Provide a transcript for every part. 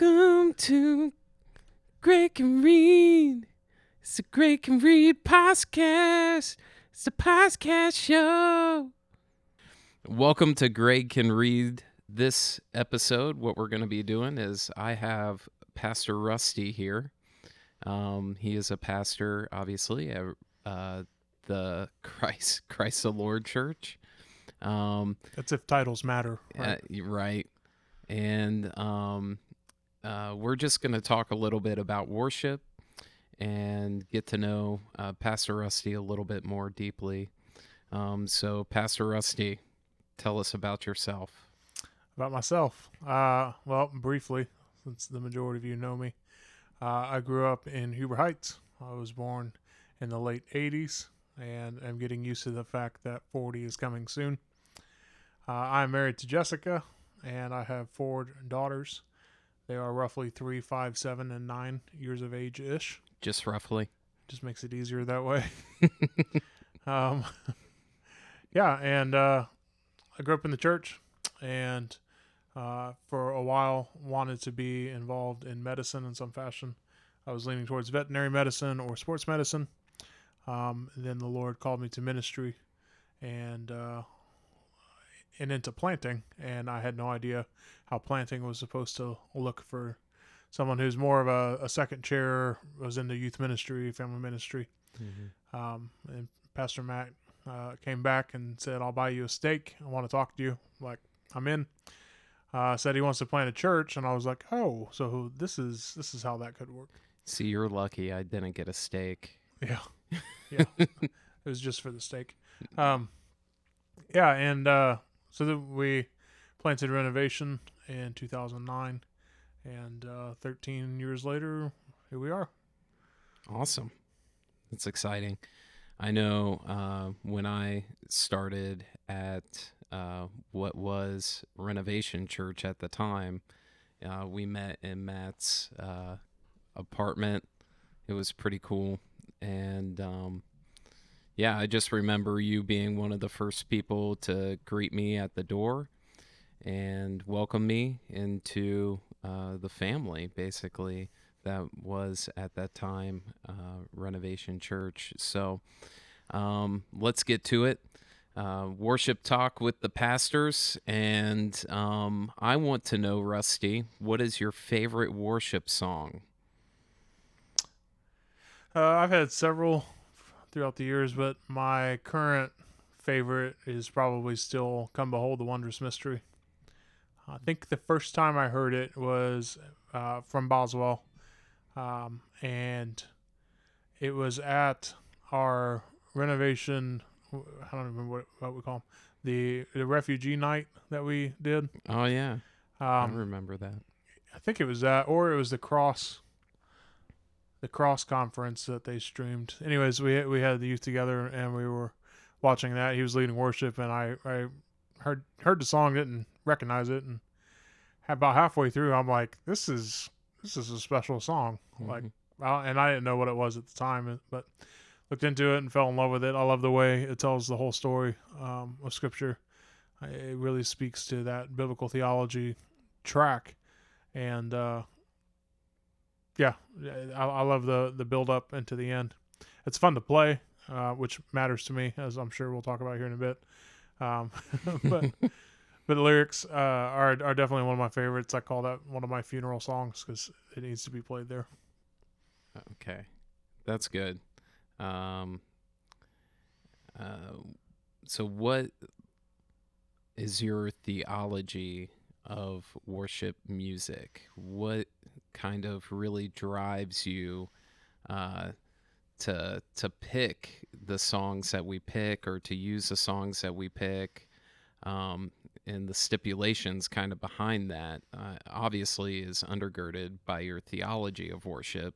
Welcome to Greg Can Read. It's the Greg Can Read podcast. It's the podcast show. Welcome to Greg Can Read. This episode, what we're going to be doing is I have Pastor Rusty here. Um, he is a pastor, obviously, at uh, the Christ Christ the Lord Church. Um, That's if titles matter. uh, Right? y- right. And um, uh, we're just going to talk a little bit about worship and get to know uh, Pastor Rusty a little bit more deeply. Um, so, Pastor Rusty, tell us about yourself. About myself. Uh, well, briefly, since the majority of you know me, uh, I grew up in Huber Heights. I was born in the late 80s, and I'm getting used to the fact that 40 is coming soon. Uh, I'm married to Jessica, and I have four daughters. They are roughly three, five, seven, and nine years of age ish. Just roughly. just makes it easier that way. um, yeah, and uh, I grew up in the church, and uh, for a while wanted to be involved in medicine in some fashion. I was leaning towards veterinary medicine or sports medicine. Um, then the Lord called me to ministry, and uh, and into planting, and I had no idea how planting was supposed to look for someone who's more of a, a second chair, was in the youth ministry, family ministry. Um, and Pastor Matt uh, came back and said, "I'll buy you a steak. I want to talk to you." I'm like, I'm in. Uh, said he wants to plant a church, and I was like, "Oh, so this is this is how that could work." See, you're lucky I didn't get a steak. Yeah, yeah. it was just for the steak. Um, yeah, and uh, so then we planted renovation in 2009, and uh, 13 years later, here we are. Awesome. That's exciting. I know uh, when I started at uh, what was Renovation Church at the time, uh, we met in Matt's uh, apartment. It was pretty cool. And um, yeah, I just remember you being one of the first people to greet me at the door and welcome me into uh, the family, basically that was at that time uh, Renovation Church. So um, let's get to it. Uh, worship talk with the pastors, and um, I want to know, Rusty, what is your favorite worship song? Uh, I've had several throughout the years, but my current favorite is probably still "Come Behold the Wondrous Mystery." I think the first time I heard it was uh, from Boswell, um, and it was at our renovation. I don't remember what, what we call 'em, the the refugee night that we did. Oh yeah, I Um, remember that. I think it was that, or it was the cross, the cross conference that they streamed. Anyways, we we had the youth together and we were watching that. He was leading worship, and I I heard heard the song, didn't recognize it, and about halfway through, I'm like, this is this is a special song, like, Mhm. well, and I didn't know what it was at the time, but looked into it and fell in love with it. I love the way it tells the whole story um, of Scripture. It really speaks to that biblical theology track and uh, yeah, I, I love the the build up into the end. It's fun to play, uh, which matters to me, as I'm sure we'll talk about here in a bit. Um, but but the lyrics uh, are are definitely one of my favorites. I call that one of my funeral songs because it needs to be played there. Okay, that's good. Um, uh, so, what is your theology of worship music? What kind of really drives you uh, to to pick the songs that we pick, or to use the songs that we pick? Um, and the stipulations kind of behind that uh, obviously is undergirded by your theology of worship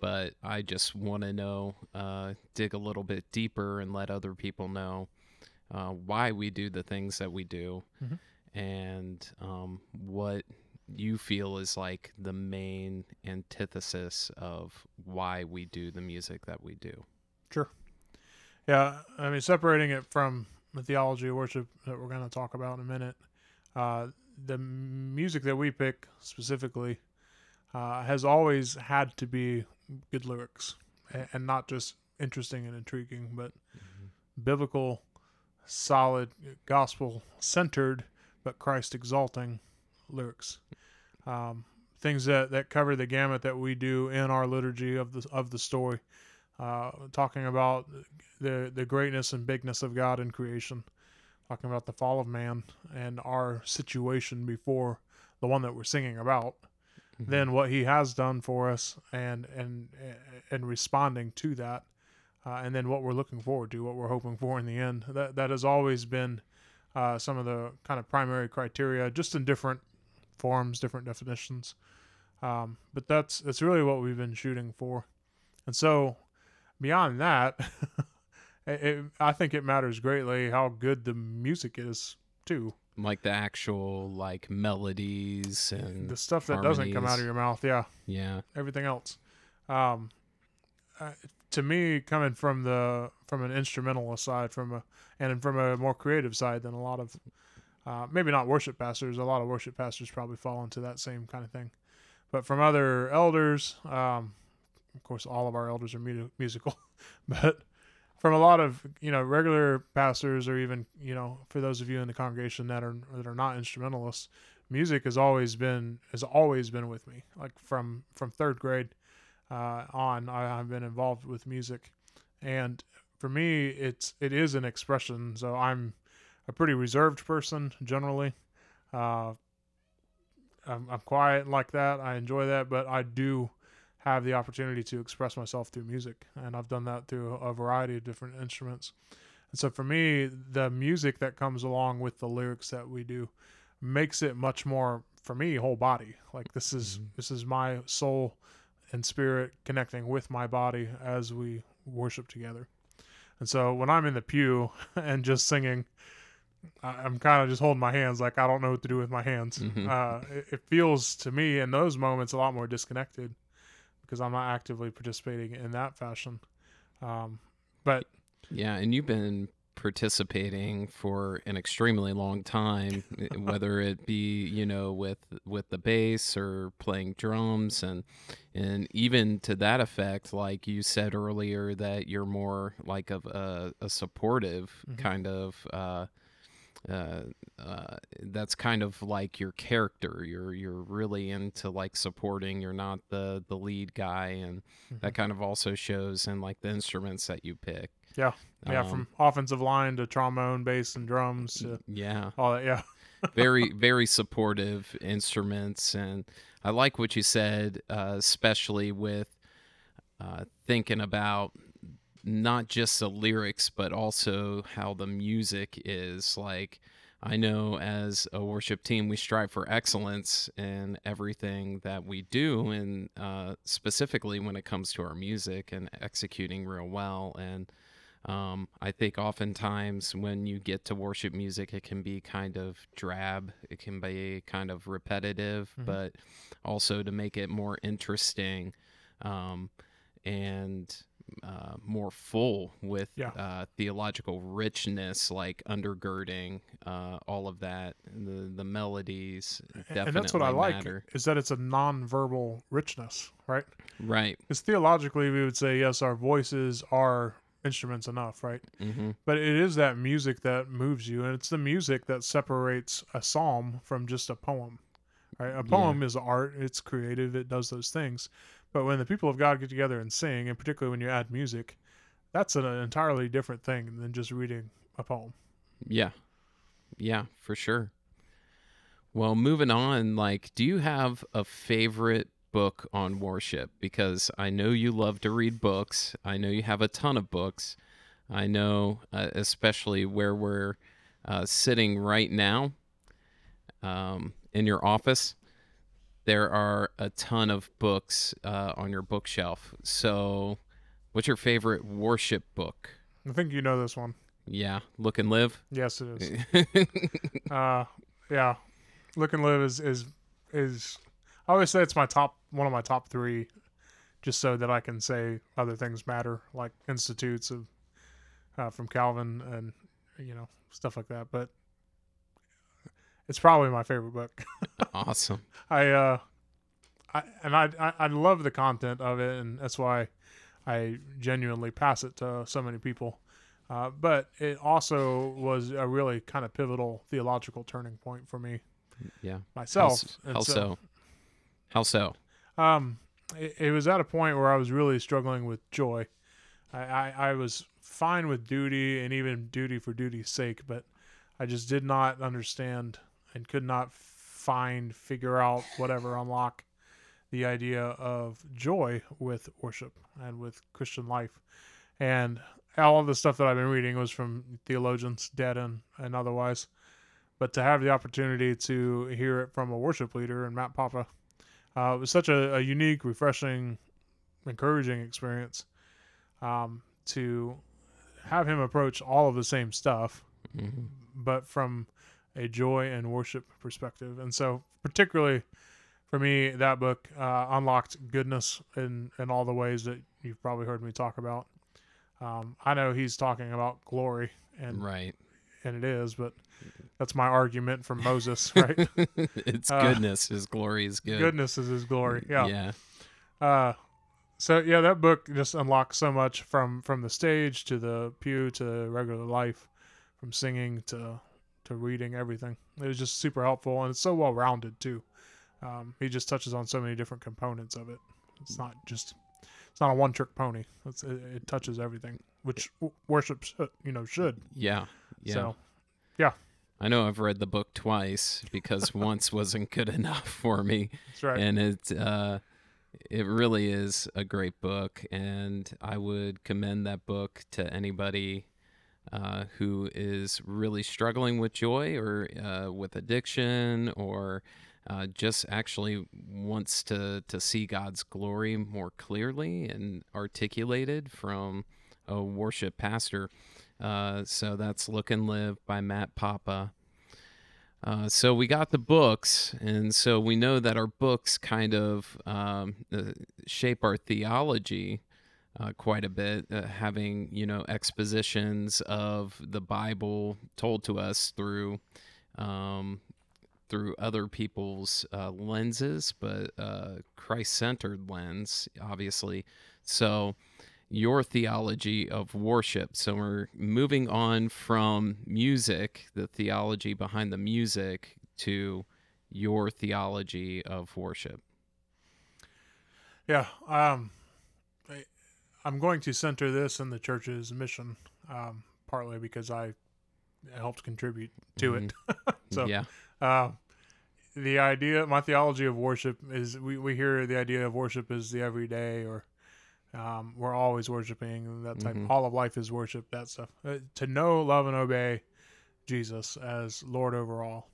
but I just want to know, uh, dig a little bit deeper and let other people know uh, why we do the things that we do Mhm. and um, what you feel is like the main antithesis of why we do the music that we do. Sure. Yeah, I mean, separating it from the theology of worship that we're going to talk about in a minute, uh, the music that we pick specifically uh, has always had to be good lyrics and, and not just interesting and intriguing, but biblical, solid, gospel centered, but Christ exalting lyrics. Um, things that, that cover the gamut that we do in our liturgy of the of the story, uh, talking about the the greatness and bigness of God in creation, talking about the fall of man and our situation before the one that we're singing about, Mhm. then what He has done for us, and and and responding to that, uh, and then what we're looking forward to, what we're hoping for in the end. That that has always been uh, some of the kind of primary criteria, just in different forms, different definitions. Um, but that's that's really what we've been shooting for, and so beyond that, it, it, I think it matters greatly how good the music is too. like the actual like melodies and The stuff that doesn't come out of your mouth, yeah, yeah everything else. Um, uh, to me, coming from the from an instrumentalist side, from a and from a more creative side than a lot of uh, maybe not worship pastors. A lot of worship pastors probably fall into that same kind of thing. But from other elders, um, of course, all of our elders are mu- musical, but from a lot of you know regular pastors, or even you know for those of you in the congregation that are that are not instrumentalists, music has always been has always been with me. Like from from third grade uh, on, I, I've been involved with music, and for me, it's it is an expression. So I'm a pretty reserved person generally. Uh, I'm, I'm quiet like that. I enjoy that, but I do have the opportunity to express myself through music, and I've done that through a variety of different instruments. And so for me, the music that comes along with the lyrics that we do makes it much more for me whole body. Like this is Mhm. this is my soul and spirit connecting with my body as we worship together. And so when I'm in the pew and just singing, I'm kind of just holding my hands like I don't know what to do with my hands. Mhm. Uh, it, it feels to me in those moments a lot more disconnected because I'm not actively participating in that fashion. Um, but Yeah, and you've been participating for an extremely long time, eh, whether it be you know with with the bass or playing drums, and and even to that effect, like you said earlier, that you're more like of a, a supportive Mhm. kind of. Uh, uh, uh, that's kind of like your character. You're you're really into like supporting. You're not the the lead guy, and that kind of also shows in like the instruments that you pick. Yeah. yeah, Um, from offensive line to trombone, bass, and drums yeah all that. Yeah. very very supportive instruments and i like what you said uh, especially with uh, thinking about not just the lyrics but also how the music is like i know as a worship team we strive for excellence in everything that we do and uh, specifically when it comes to our music and executing real well and um, I think oftentimes when you get to worship music, it can be kind of drab. It can be kind of repetitive, Mhm. but also to make it more interesting um, and uh, more full with Yeah. uh, theological richness, like undergirding uh, all of that. The the melodies definitely and that's what I like is that it's a non-verbal richness, right? Right. Because theologically, we would say yes, our voices are instruments enough, right? hmm But it is that music that moves you, and it's the music that separates a psalm from just a poem. Right? A poem is art; it's creative; it does those things. But when the people of God get together and sing, and particularly when you add music, that's an entirely different thing than just reading a poem. Yeah. Yeah, for sure. Well, moving on, like, do you have a favorite book on worship? Because I know you love to read books. I know you have a ton of books. I know, uh, especially where we're uh, sitting right now um, in your office, there are a ton of books uh, on your bookshelf. So, what's your favorite worship book? I think you know this one. Yeah, Look and Live. Yes, it is. uh, yeah, Look and Live is is is. I always say it's my top one of my top three, just so that I can say other things matter, like institutes of uh, from Calvin and you know stuff like that. But it's probably my favorite book. awesome. I uh, I and I, I I love the content of it, and that's why I genuinely pass it to so many people. Uh, but it also was a really kind of pivotal theological turning point for me Yeah. myself. How, how so? How so? Um, it, it was at a point where I was really struggling with joy. I, I, I was fine with duty and even duty for duty's sake, but I just did not understand and could not find, figure out, whatever, unlock the idea of joy with worship and with Christian life. And all of the stuff that I've been reading was from theologians, dead and, and otherwise. But to have the opportunity to hear it from a worship leader and Matt Papa, uh, it was such a, a unique, refreshing, encouraging experience um, to have him approach all of the same stuff, Mhm. but from a joy and worship perspective. And so, particularly for me, that book uh, unlocked goodness in, in all the ways that you've probably heard me talk about. Um, I know he's talking about glory, and Right. and it is, but that's my argument from Moses, right? it's Uh, goodness. His glory is good. Goodness is his glory. Yeah. Yeah. Uh, so yeah, that book just unlocks so much from from the stage to the pew to regular life, from singing to to reading everything. It was just super helpful and it's so well rounded too. Um, he just touches on so many different components of it. It's not just it's not a one trick pony. It's, it, it touches everything, which w- worship should, you know should. Yeah. Yeah. So yeah. I know I've read the book twice because once wasn't good enough for me. that's right. and it uh, it really is a great book, and I would commend that book to anybody uh, who is really struggling with joy or uh, with addiction or uh, just actually wants to to see God's glory more clearly and articulated from a worship pastor. Uh, so that's Look and Live by Matt Papa. Uh, so we got the books, and so we know that our books kind of um, uh, shape our theology uh, quite a bit, uh, having you know expositions of the Bible told to us through um, through other people's uh, lenses, but uh, Christ-centered lens, obviously. So your theology of worship. So we're moving on from music, the theology behind the music, to your theology of worship. Yeah, um, I'm going to center this in the church's mission, um, partly because I helped contribute to it. So- yeah, Uh, the idea, my theology of worship is we, we hear the idea of worship is the everyday or um, we're always worshiping that type. Mhm. All of life is worship. That stuff. Uh, to know, love, and obey Jesus as Lord over all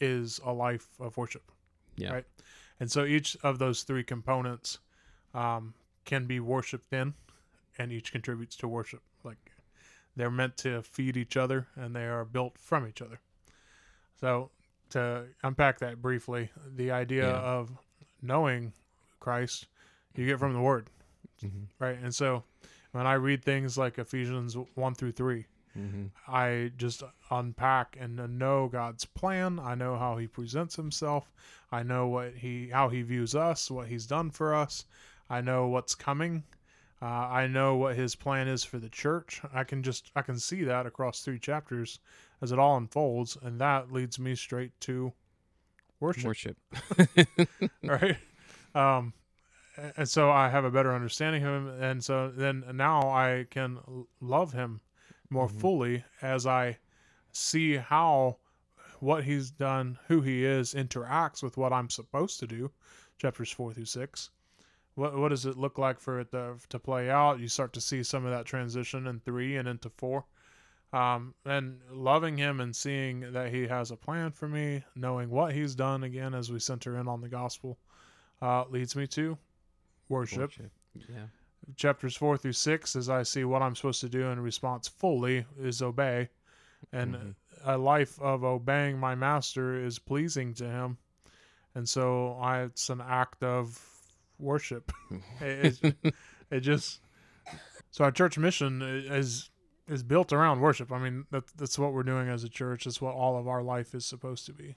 is a life of worship. yeah, Right. And so each of those three components um, can be worshiped in, and each contributes to worship. Like they're meant to feed each other, and they are built from each other. So to unpack that briefly, the idea Yeah. of knowing Christ, you get from the Word, Mhm. right? And so when I read things like Ephesians one through three, Mhm. I just unpack and know God's plan. I know how He presents Himself. I know what He how He views us, what He's done for us. I know what's coming. Uh, I know what His plan is for the church. I can just I can see that across three chapters as it all unfolds, and that leads me straight to worship. worship. right? Um, and so I have a better understanding of him, and so then now I can love him more Mhm. fully as I see how what he's done, who he is, interacts with what I'm supposed to do. Chapters four through six. What what does it look like for it to, to play out? You start to see some of that transition in three and into four. Um, and loving him and seeing that he has a plan for me, knowing what he's done again as we center in on the gospel, uh, leads me to worship. Yeah. Chapters four through six, as I see what I'm supposed to do in response fully, is obey. And Mhm. a life of obeying my master is pleasing to him. And so I, it's an act of worship. it, it, it just so our church mission is is built around worship. I mean that that's what we're doing as a church. It's what all of our life is supposed to be.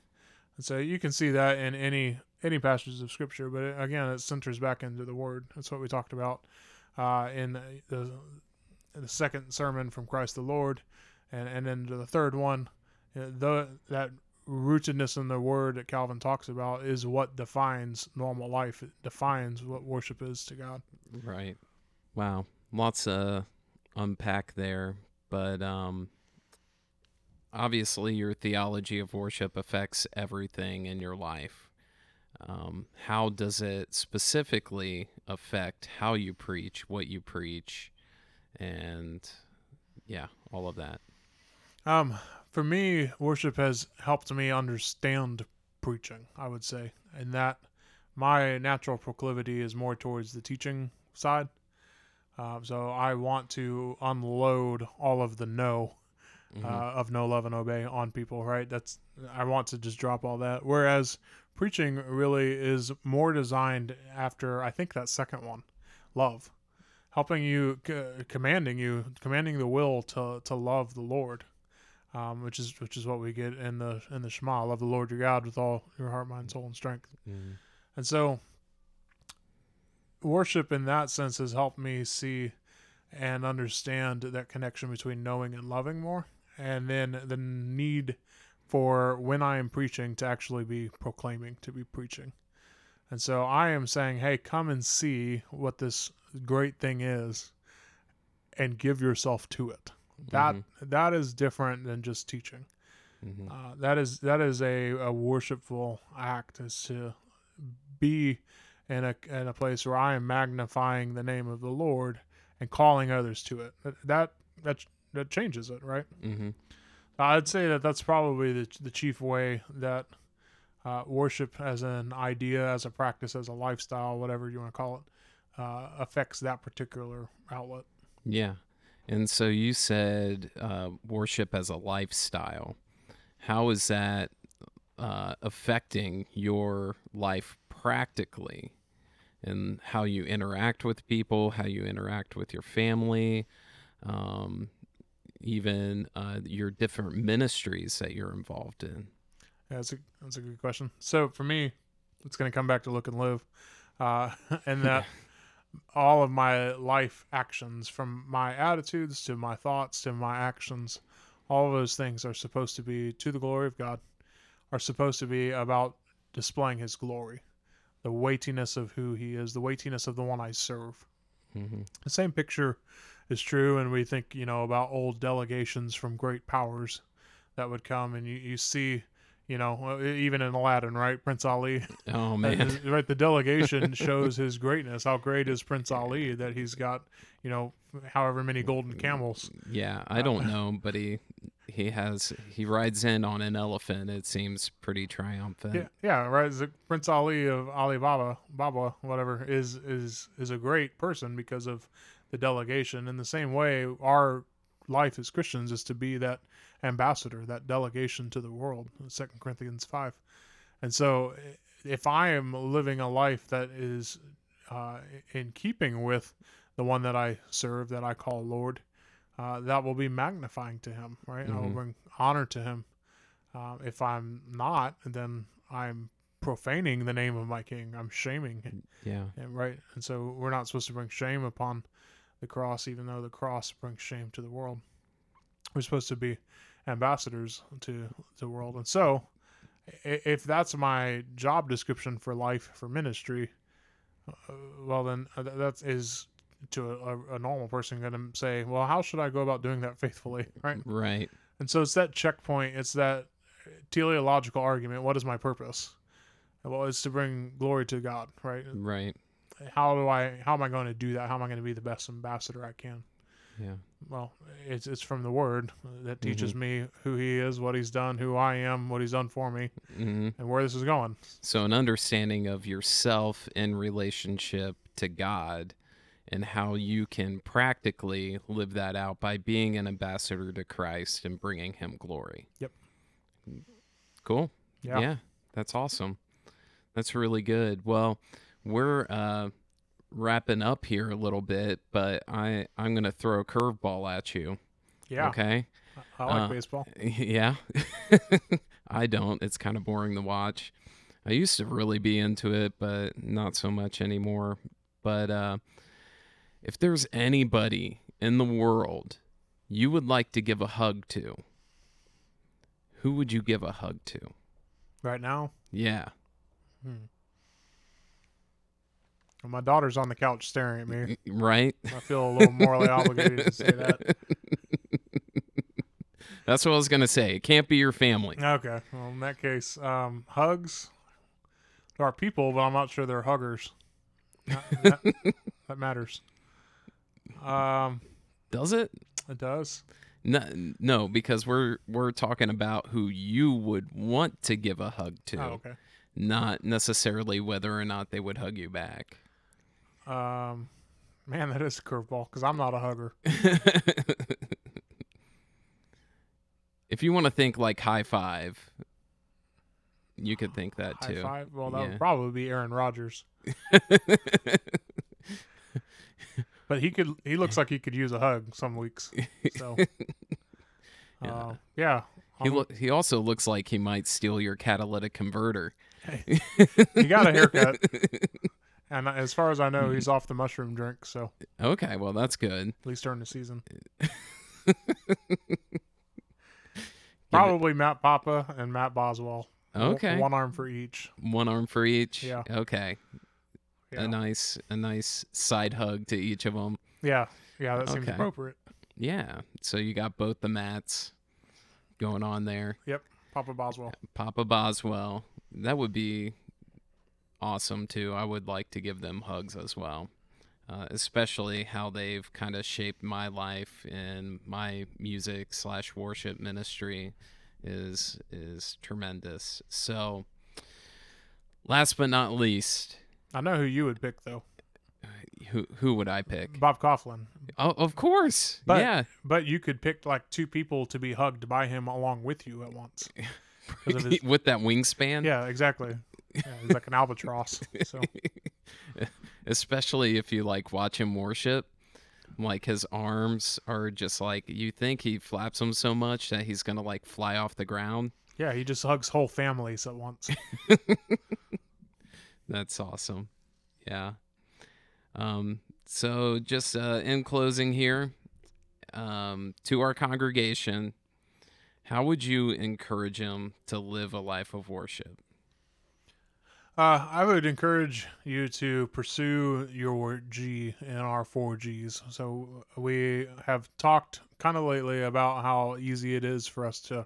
And so you can see that in any any passages of scripture, but it, again, it centers back into the word. That's what we talked about uh, in the, in the second sermon from Christ the Lord, and and then the third one, the that rootedness in the word that Calvin talks about is what defines normal life. It defines what worship is to God. Right. Wow. Lots of unpack there, but um obviously your theology of worship affects everything in your life. Um, how does it specifically affect how you preach, what you preach, and yeah, all of that? Um, for me, worship has helped me understand preaching. I would say, and that my natural proclivity is more towards the teaching side. Uh, so I want to unload all of the no Mhm. uh, of know love and obey on people, right? That's I want to just drop all that. Whereas preaching really is more designed after I think that second one, love, helping you, c- commanding you, commanding the will to to love the Lord, um, which is which is what we get in the in the Shema, love the Lord your God with all your heart, mind, soul, and strength. Mhm. And so worship in that sense has helped me see and understand that connection between knowing and loving more and then the need for when I am preaching to actually be proclaiming, to be preaching. And so I am saying, hey, come and see what this great thing is and give yourself to it. That Mhm. that is different than just teaching. Mhm. Uh, that is that is a, a worshipful act is to be in a in a place where I am magnifying the name of the Lord and calling others to it. That that that, changes it, right? Mhm. I'd say that that's probably the the chief way that uh, worship as an idea, as a practice, as a lifestyle, whatever you want to call it, uh, affects that particular outlet. Yeah. And so you said uh, worship as a lifestyle. How is that uh, affecting your life practically and how you interact with people, how you interact with your family, um, even uh, your different ministries that you're involved in? Yeah, that's a that's a good question. So for me, it's going to come back to look and live, uh, and that all of my life actions, from my attitudes to my thoughts to my actions, all of those things are supposed to be to the glory of God, are supposed to be about displaying His glory, the weightiness of who He is, the weightiness of the one I serve. hmm The same picture is true, and we think, you know, about old delegations from great powers that would come, and you, you see, you know, even in Aladdin, right? Prince Ali, Oh, uh, man. right? The delegation shows his greatness. How great is Prince Ali that he's got, you know, however many golden mm, camels. Yeah, I uh, don't know, but he he has he rides in on an elephant. It seems pretty triumphant. Yeah, yeah, right. The Prince Ali of Alibaba, Baba, whatever, is is is a great person because of the delegation. In the same way, our life as Christians is to be that ambassador, that delegation to the world. Second Corinthians five, and so if I am living a life that is uh, in keeping with the one that I serve, that I call Lord, uh, that will be magnifying to Him, right? I will Mhm. bring honor to Him. Uh, if I'm not, then I'm profaning the name of my King. I'm shaming Yeah. right? And so we're not supposed to bring shame upon the cross, even though the cross brings shame to the world. We're supposed to be ambassadors to the world, and so if that's my job description for life for ministry, uh, well then uh, that is to a, a normal person going to say, well, how should I go about doing that faithfully, right? Right. And so it's that checkpoint. It's that teleological argument. What is my purpose? Well, it's to bring glory to God, right? Right. How do I? How am I going to do that? How am I going to be the best ambassador I can? Yeah. Well, it's it's from the Word that teaches me who He is, what He's done, who I am, what He's done for me, hmm and where this is going. So an understanding of yourself in relationship to God and how you can practically live that out by being an ambassador to Christ and bringing him glory. Yep. Cool. Yeah. Yeah, that's awesome. That's really good. Well, we're uh, wrapping up here a little bit, but I I'm gonna throw a curveball at you. Yeah. Okay. I like Uh, baseball. Yeah. I don't. It's kind of boring to watch. I used to really be into it, but not so much anymore. But uh, if there's anybody in the world you would like to give a hug to, who would you give a hug to? Right now, Yeah. hmm. Well, my daughter's on the couch staring at me. Right? I feel a little morally obligated to say that. That's what I was going to say. It can't be your family. Okay. Well, in that case, um, hugs. There are people, but I'm not sure they're huggers. That, that- that matters. Um, Does it? it does. No, no, because we're we're talking about who you would want to give a hug to, Oh, okay. not necessarily whether or not they would hug you back. Um, man, that is a curveball because I'm not a hugger. if you want to think like high five, you could think that High too. five. Well, that Yeah. would probably be Aaron Rodgers, but he could. He looks like he could use a hug some weeks. So, Yeah. uh, yeah. He lo- he also looks like he might steal your catalytic converter. You got a haircut, and as far as I know, he's mm-hmm. off the mushroom drink. So Okay, well that's good. at least during the season. Probably Matt Papa and Matt Boswell. Okay. One arm for each. One arm for each. Yeah. Okay. Yeah. A nice a nice side hug to each of them. yeah. Yeah, that seems Okay. appropriate. Yeah. So you got both the mats going on there. Yep. Papa Boswell. Papa Boswell. That would be awesome too. I would like to give them hugs as well. Uh, especially how they've kind of shaped my life and my music slash worship ministry is is tremendous. So, last but not least, I know who you would pick though. who who would I pick? Bob Coughlin. Oh, of course, But- yeah. But you could pick like two people to be hugged by him along with you at once. his- With that wingspan, Yeah, exactly. Yeah, he's like an albatross. So especially if you like watch him worship like his arms are just like you think he flaps them so much that he's gonna like fly off the ground yeah, he just hugs whole families at once. that's awesome yeah um so just uh in closing here um to our congregation how would you encourage him to live a life of worship Uh, I would encourage you to pursue your G and our four Gs. So we have talked kind of lately about how easy it is for us to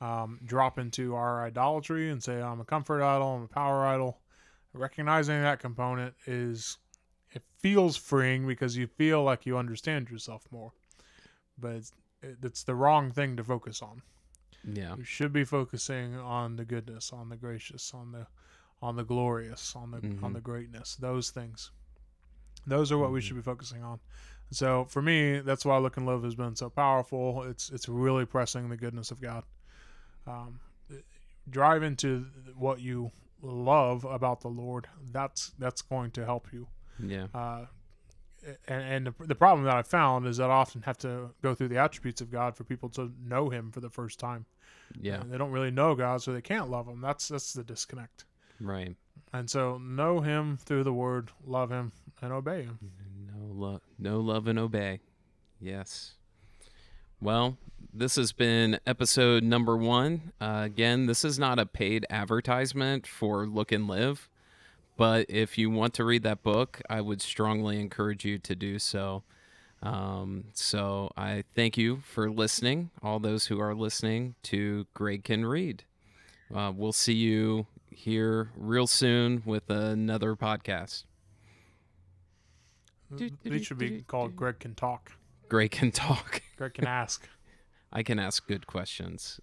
um, drop into our idolatry and say, "I'm a comfort idol, I'm a power idol." Recognizing that component is it feels freeing because you feel like you understand yourself more, but it's, it's the wrong thing to focus on. yeah You should be focusing on the goodness, on the gracious, on the on the glorious, on the on Mhm. the greatness. Those things. Those are what we Mhm. should be focusing on. So for me, that's why Look and Live has been so powerful. It's it's really pressing the goodness of God. Um, drive into what you love about the Lord. That's that's going to help you. yeah Uh, and and the, the problem that I found is that I often have to go through the attributes of God for people to know Him for the first time. yeah And they don't really know God, so they can't love Him. That's that's the disconnect. Right And so know Him through the Word, love Him, and obey Him. Know love, know love and obey. Yes. Well, this has been episode number one. Uh, again, this is not a paid advertisement for Look and Live, but if you want to read that book, I would strongly encourage you to do so. Um, so I thank you for listening, all those who are listening to Greg Can Read. Uh, we'll see you here real soon with another podcast. Uh, these should be called Greg Can Talk. Greg can talk. Greg Can Ask. I can ask good questions.